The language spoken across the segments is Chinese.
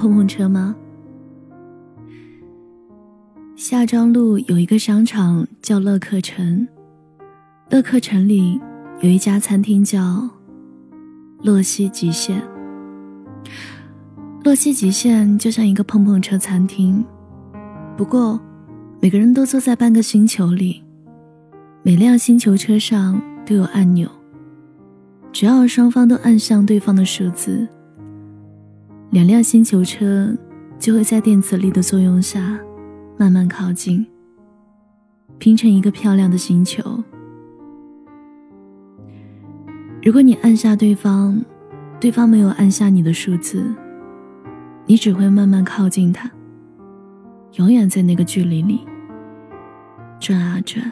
碰碰车吗？夏庄路有一个商场叫乐客城，乐客城里有一家餐厅叫洛西极限。洛西极限就像一个碰碰车餐厅，不过每个人都坐在半个星球里，每辆星球车上都有按钮，只要双方都按向对方的数字，两辆星球车就会在电磁力的作用下慢慢靠近，拼成一个漂亮的星球。如果你按下对方，对方没有按下你的数字。你只会慢慢靠近他，永远在那个距离里转啊转。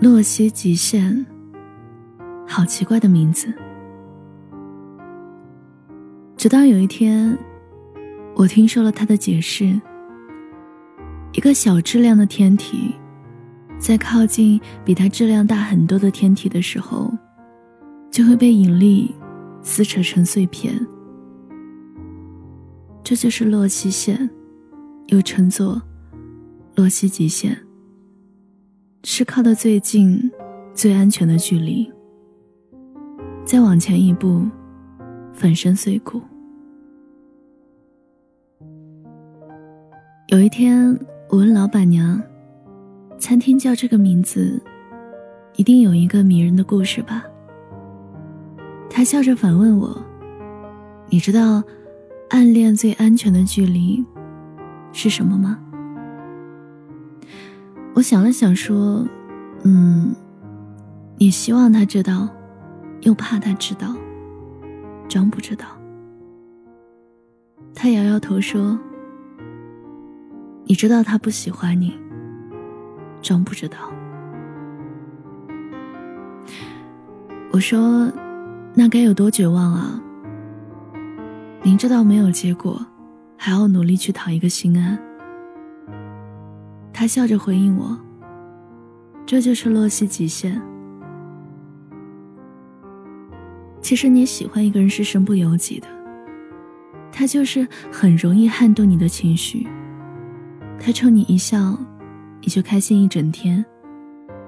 洛西极限，好奇怪的名字。直到有一天，我听说了他的解释：一个小质量的天体，在靠近比它质量大很多的天体的时候，就会被引力。撕扯成碎片，这就是洛希线，又称作洛希极限，是靠得最近、最安全的距离。再往前一步，粉身碎骨。有一天，我问老板娘：“餐厅叫这个名字，一定有一个迷人的故事吧？”他笑着反问我：“你知道，暗恋最安全的距离是什么吗？”我想了想说：“嗯，你希望他知道，又怕他知道，装不知道。”他摇摇头说：“你知道他不喜欢你，装不知道。”我说。那该有多绝望啊！明知道没有结果，还要努力去讨一个心安。他笑着回应我：“这就是洛西极限。其实你喜欢一个人是身不由己的，他就是很容易撼动你的情绪。他冲你一笑，你就开心一整天；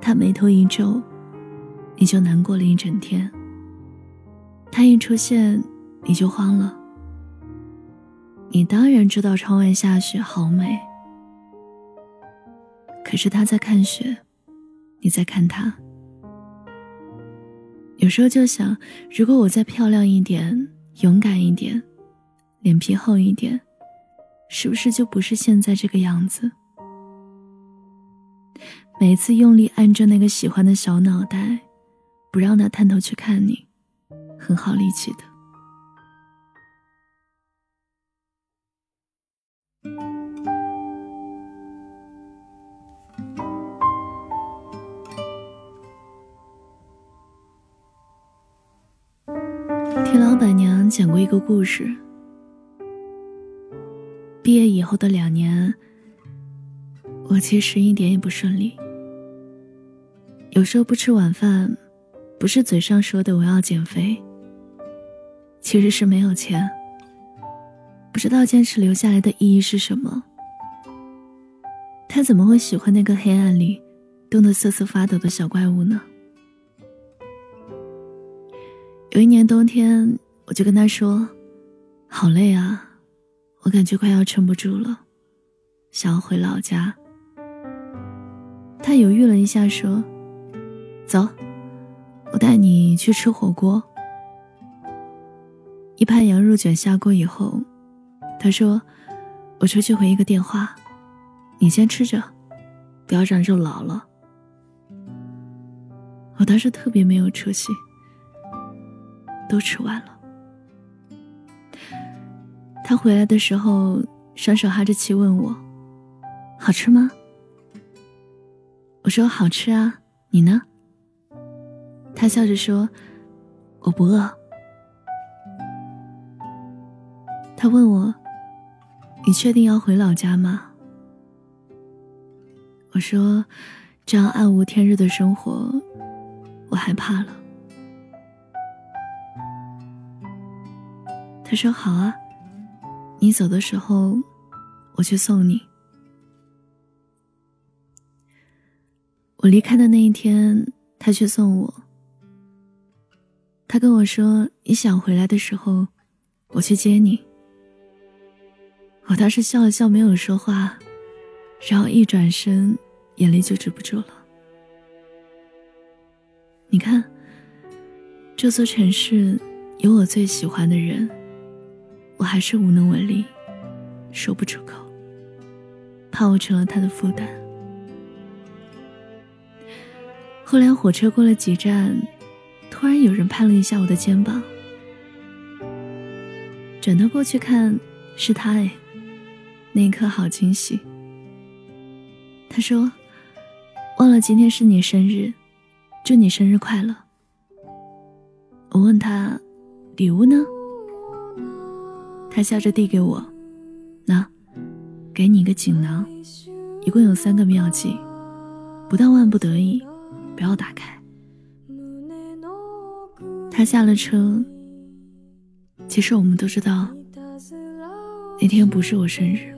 他眉头一皱，你就难过了一整天。”他一出现，你就慌了。你当然知道窗外下雪好美，可是他在看雪，你在看他。有时候就想，如果我再漂亮一点、勇敢一点、脸皮厚一点，是不是就不是现在这个样子？每次用力按着那个喜欢的小脑袋，不让他探头去看你。很好力气的。听老板娘讲过一个故事。后的两年，我其实一点也不顺利。有时候不吃晚饭，不是嘴上说的我要减肥。其实是没有钱，不知道坚持留下来的意义是什么。他怎么会喜欢那个黑暗里冻得瑟瑟发抖的小怪物呢？有一年冬天，我就跟他说：“好累啊，我感觉快要撑不住了，想要回老家。”他犹豫了一下，说：“走，我带你去吃火锅。”一盘羊肉卷下锅以后，他说：“我出去回一个电话，你先吃着，不要让肉老了。”我当时特别没有出息，都吃完了。他回来的时候，双手哈着气问我：“好吃吗？”我说：“好吃啊，你呢？”他笑着说：“我不饿。”他问我：“你确定要回老家吗？”我说：“这样暗无天日的生活，我害怕了。”他说：“好啊，你走的时候，我去送你。”我离开的那一天，他去送我。他跟我说：“你想回来的时候，我去接你。”我当时笑了笑，没有说话，然后一转身，眼泪就止不住了。你看，这座城市有我最喜欢的人，我还是无能为力，说不出口，怕我成了他的负担。后来火车过了几站，突然有人拍了一下我的肩膀，转头过去看，是他哎。那一刻好惊喜。他说：“忘了今天是你生日，祝你生日快乐。”我问他：“礼物呢？”他笑着递给我：“那，给你一个锦囊，一共有三个妙计，不到万不得已，不要打开。”他下了车。其实我们都知道，那天不是我生日。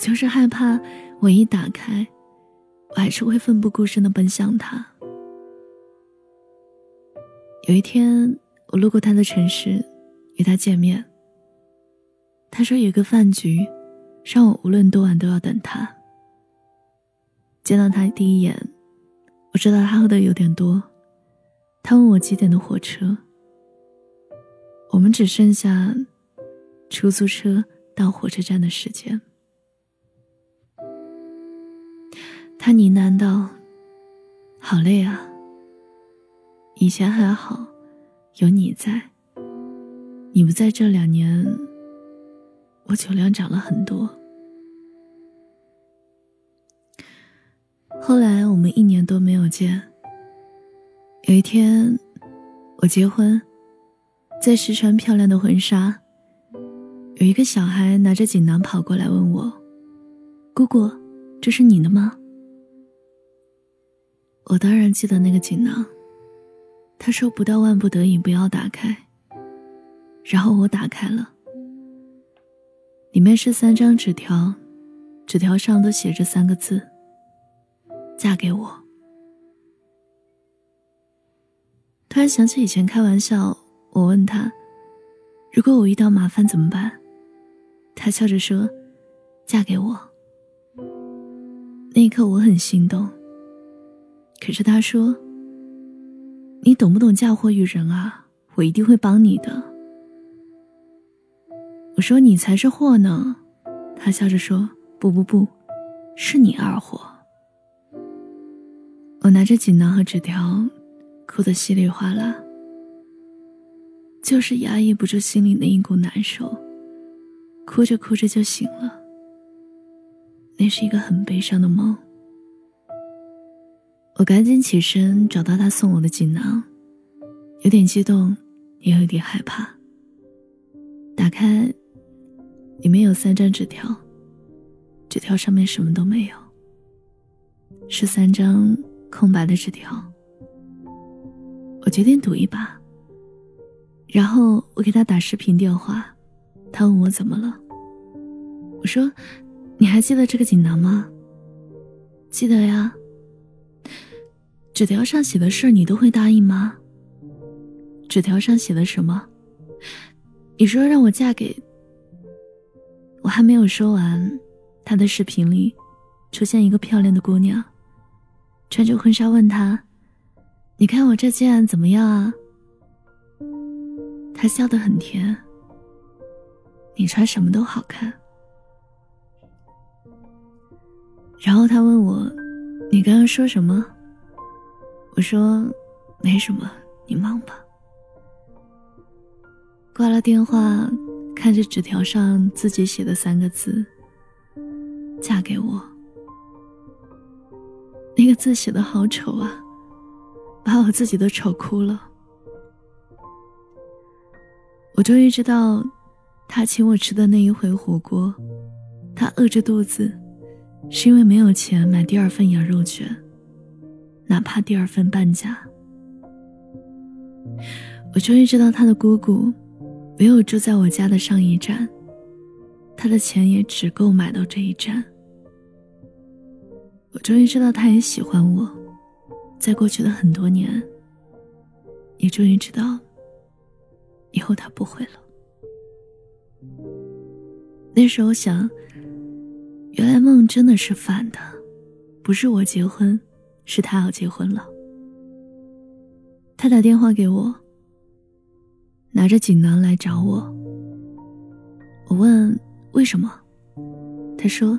就是害怕，我一打开，我还是会奋不顾身的奔向他。有一天，我路过他的城市，与他见面。他说有个饭局，让我无论多晚都要等他。见到他第一眼。我知道他喝的有点多，他问我几点的火车。我们只剩下出租车到火车站的时间。他呢喃道：“好累啊。以前还好，有你在。你不在这两年，我酒量长了很多。”后来我们一年多没有见。有一天，我结婚，在试穿漂亮的婚纱，有一个小孩拿着锦囊跑过来问我：“姑姑，这是你的吗？”我当然记得那个锦囊。他说：“不到万不得已，不要打开。”然后我打开了，里面是三张纸条，纸条上都写着三个字。嫁给我。突然想起以前开玩笑，我问他：“如果我遇到麻烦怎么办？”他笑着说：“嫁给我。”那一刻我很心动。可是他说：“你懂不懂嫁祸于人啊？我一定会帮你的。”我说：“你才是祸呢。”他笑着说：“不不不，是你二货。”我拿着锦囊和纸条，哭得稀里哗啦，就是压抑不住心里那一股难受，哭着哭着就醒了。那是一个很悲伤的梦。我赶紧起身，找到他送我的锦囊，有点激动，也有点害怕。打开，里面有三张纸条，纸条上面什么都没有，是三张。空白的纸条，我决定赌一把。然后我给他打视频电话，他问我怎么了。我说：“你还记得这个锦囊吗？”“记得呀。”“纸条上写的事你都会答应吗？”“纸条上写的什么？”“你说让我嫁给……”我还没有说完，他的视频里出现一个漂亮的姑娘。穿着婚纱问他：“你看我这件怎么样啊？他笑得很甜。你穿什么都好看。然后他问我：“你刚刚说什么？”我说：“没什么，你忙吧。”挂了电话，看着纸条上自己写的三个字：“嫁给我。”那个字写的好丑啊，把我自己都丑哭了。我终于知道，他请我吃的那一回火锅，他饿着肚子，是因为没有钱买第二份羊肉卷，哪怕第二份半价。我终于知道他的姑姑，没有住在我家的上一站，他的钱也只够买到这一站。我终于知道他也喜欢我，在过去的很多年，也终于知道。以后他不会了。那时候想，原来梦真的是反的，不是我结婚，是他要结婚了。他打电话给我，拿着锦囊来找我。我问为什么，他说：“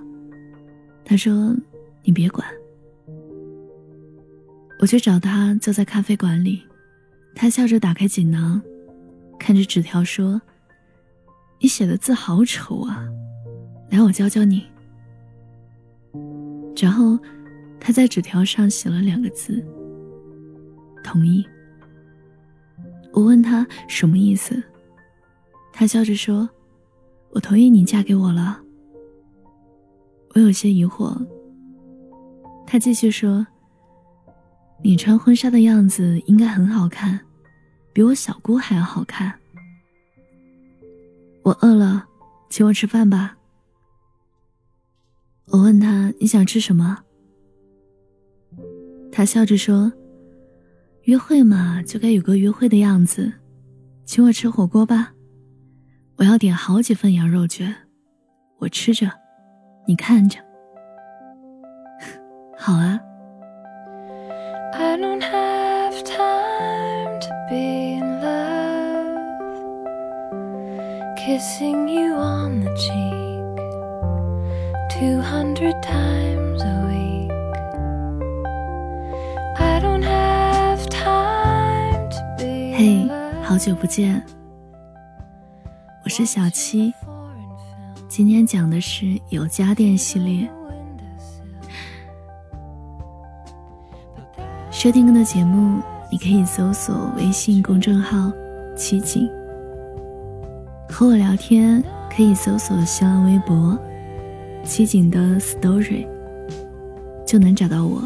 他说你别管。”我去找他，坐在咖啡馆里，他笑着打开锦囊。看着纸条说：“你写的字好丑啊，来，我教教你。”然后，他在纸条上写了两个字：“同意。”我问他什么意思，他笑着说：“我同意你嫁给我了。”我有些疑惑。他继续说：“你穿婚纱的样子应该很好看。”比我小姑还要好看。我饿了，请我吃饭吧。我问他你想吃什么，他笑着说：“约会嘛，就该有个约会的样子，请我吃火锅吧。我要点好几份羊肉卷，我吃着，你看着。好啊。” I don't have time to be in love. kissing you on the cheek two hundred times Don't have time to be. 嘿，好久不见，我是小七。今天讲的是有家电系列。收听更多节目，你可以搜索微信公众号“七景”。和我聊天可以搜索新浪微博“七景的 story”，就能找到我。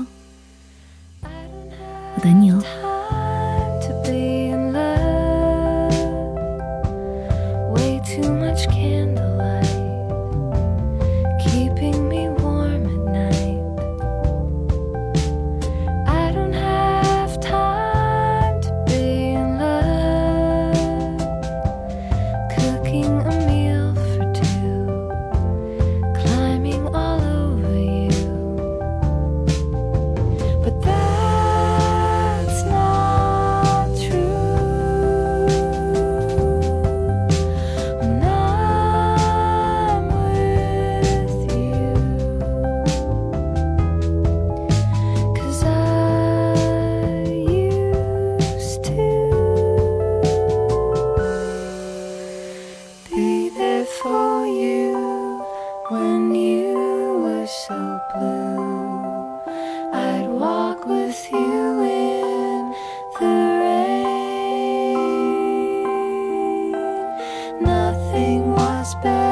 等你哦。despair.